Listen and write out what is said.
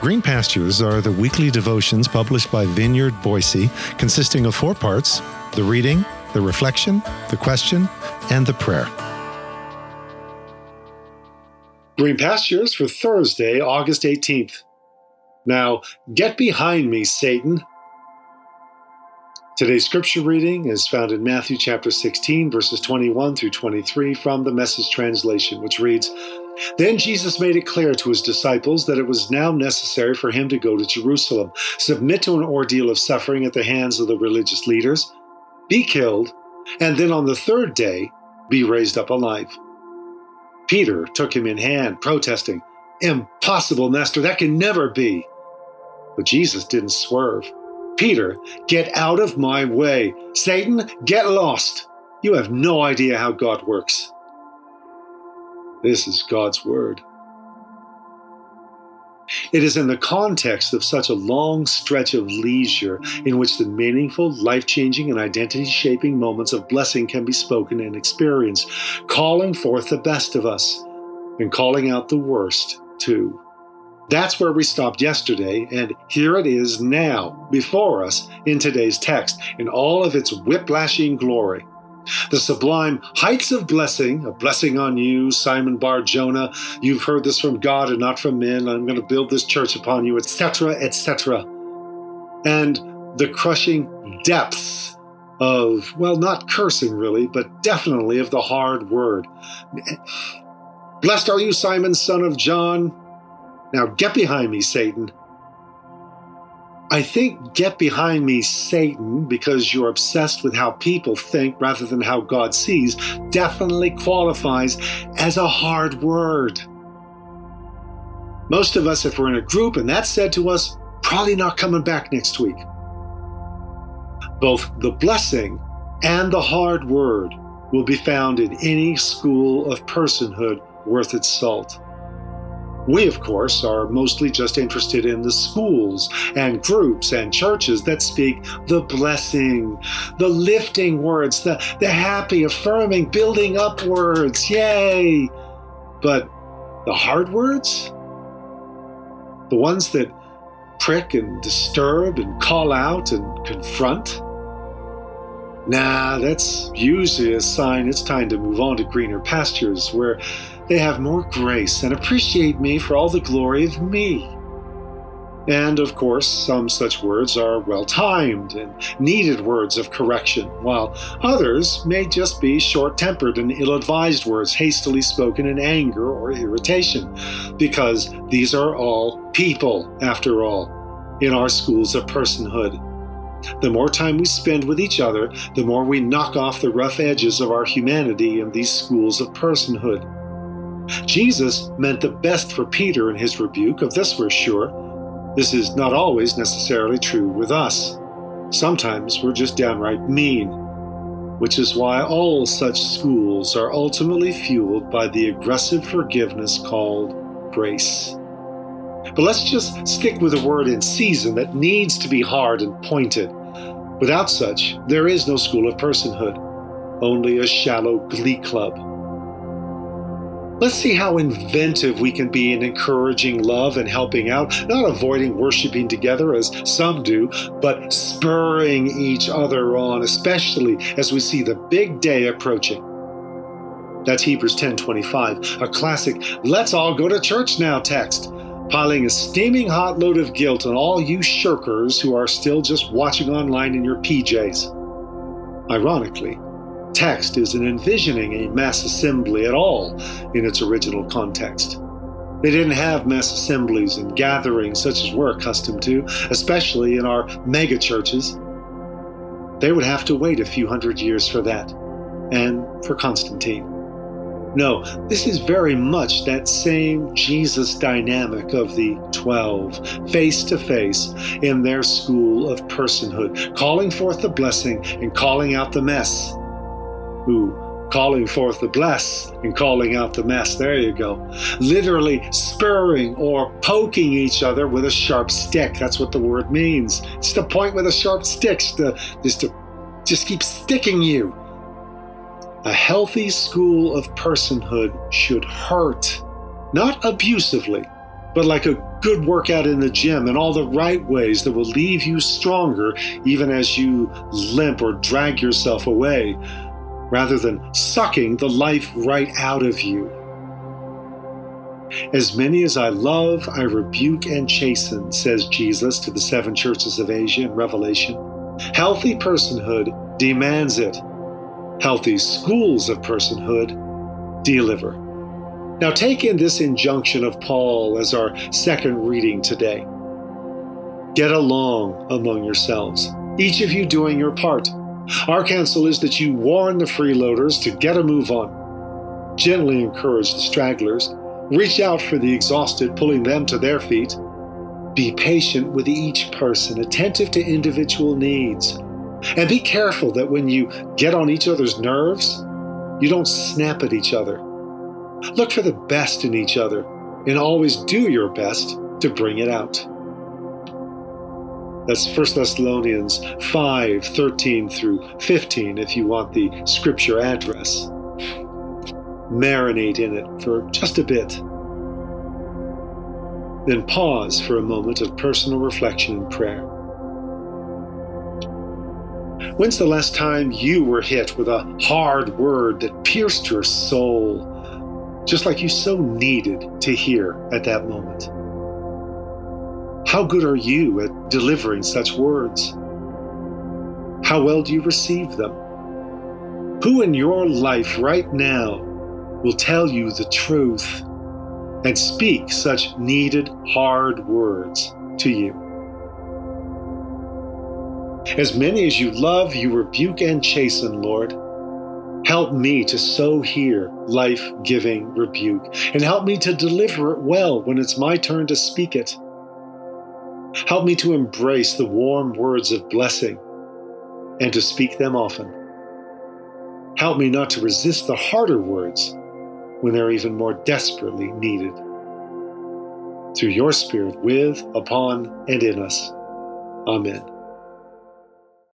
Green Pastures are the weekly devotions published by Vineyard Boise, consisting of four parts the reading, the reflection, the question, and the prayer. Green Pastures for Thursday, August 18th. Now, get behind me, Satan. Today's scripture reading is found in Matthew chapter 16, verses 21 through 23 from the Message translation, which reads Then Jesus made it clear to his disciples that it was now necessary for him to go to Jerusalem, submit to an ordeal of suffering at the hands of the religious leaders, be killed, and then on the third day be raised up alive. Peter took him in hand, protesting, Impossible, Master, that can never be. But Jesus didn't swerve. Peter, get out of my way. Satan, get lost. You have no idea how God works. This is God's word. It is in the context of such a long stretch of leisure in which the meaningful, life changing, and identity shaping moments of blessing can be spoken and experienced, calling forth the best of us and calling out the worst, too. That's where we stopped yesterday, and here it is now, before us, in today's text, in all of its whiplashing glory. The sublime heights of blessing, a blessing on you, Simon Bar Jonah. You've heard this from God and not from men. I'm going to build this church upon you, etc., etc. And the crushing depths of, well, not cursing really, but definitely of the hard word. Blessed are you, Simon, son of John. Now get behind me, Satan. I think get behind me, Satan, because you're obsessed with how people think rather than how God sees, definitely qualifies as a hard word. Most of us, if we're in a group and that's said to us, probably not coming back next week. Both the blessing and the hard word will be found in any school of personhood worth its salt. We, of course, are mostly just interested in the schools and groups and churches that speak the blessing, the lifting words, the, the happy, affirming, building up words. Yay! But the hard words? The ones that prick and disturb and call out and confront? Nah, that's usually a sign it's time to move on to greener pastures where they have more grace and appreciate me for all the glory of me. And of course, some such words are well timed and needed words of correction, while others may just be short tempered and ill advised words hastily spoken in anger or irritation, because these are all people, after all, in our schools of personhood. The more time we spend with each other, the more we knock off the rough edges of our humanity in these schools of personhood. Jesus meant the best for Peter in his rebuke, of this we're sure. This is not always necessarily true with us. Sometimes we're just downright mean, which is why all such schools are ultimately fueled by the aggressive forgiveness called grace. But let's just stick with a word in season that needs to be hard and pointed. Without such, there is no school of personhood, only a shallow glee club. Let's see how inventive we can be in encouraging love and helping out, not avoiding worshiping together as some do, but spurring each other on, especially as we see the big day approaching. That's Hebrews 10:25, a classic let's all go to church now text, piling a steaming hot load of guilt on all you shirkers who are still just watching online in your PJs. Ironically, text isn't envisioning a mass assembly at all in its original context. They didn't have mass assemblies and gatherings such as we're accustomed to, especially in our mega churches. They would have to wait a few hundred years for that, and for Constantine. No, this is very much that same Jesus dynamic of the 12, face to face in their school of personhood, calling forth the blessing and calling out the mess who calling forth the bless and calling out the mess. There you go. Literally spurring or poking each other with a sharp stick. That's what the word means. It's to point with a sharp stick, to, just to just keep sticking you. A healthy school of personhood should hurt, not abusively, but like a good workout in the gym in all the right ways that will leave you stronger even as you limp or drag yourself away, rather than sucking the life right out of you. As many as I love, I rebuke and chasten, says Jesus to the seven churches of Asia in Revelation. Healthy personhood demands it. Healthy schools of personhood deliver. Now, take in this injunction of Paul as our second reading today. Get along among yourselves, each of you doing your part. Our counsel is that you warn the freeloaders to get a move on, gently encourage the stragglers, reach out for the exhausted, pulling them to their feet. Be patient with each person, attentive to individual needs. And be careful that when you get on each other's nerves, you don't snap at each other Look for the best in each other and always do your best to bring it out. That's 1 Thessalonians 5 13 through 15 if you want the scripture address. Marinate in it for just a bit. Then pause for a moment of personal reflection and prayer. When's the last time you were hit with a hard word that pierced your soul just like you so needed to hear at that moment. How good are you at delivering such words? How well do you receive them? Who in your life right now will tell you the truth and speak such needed hard words to you? As many as you love, you rebuke and chasten, Lord. Help me to so hear life giving rebuke, and help me to deliver it well when it's my turn to speak it. Help me to embrace the warm words of blessing and to speak them often. Help me not to resist the harder words when they're even more desperately needed. Through your Spirit, with, upon, and in us. Amen.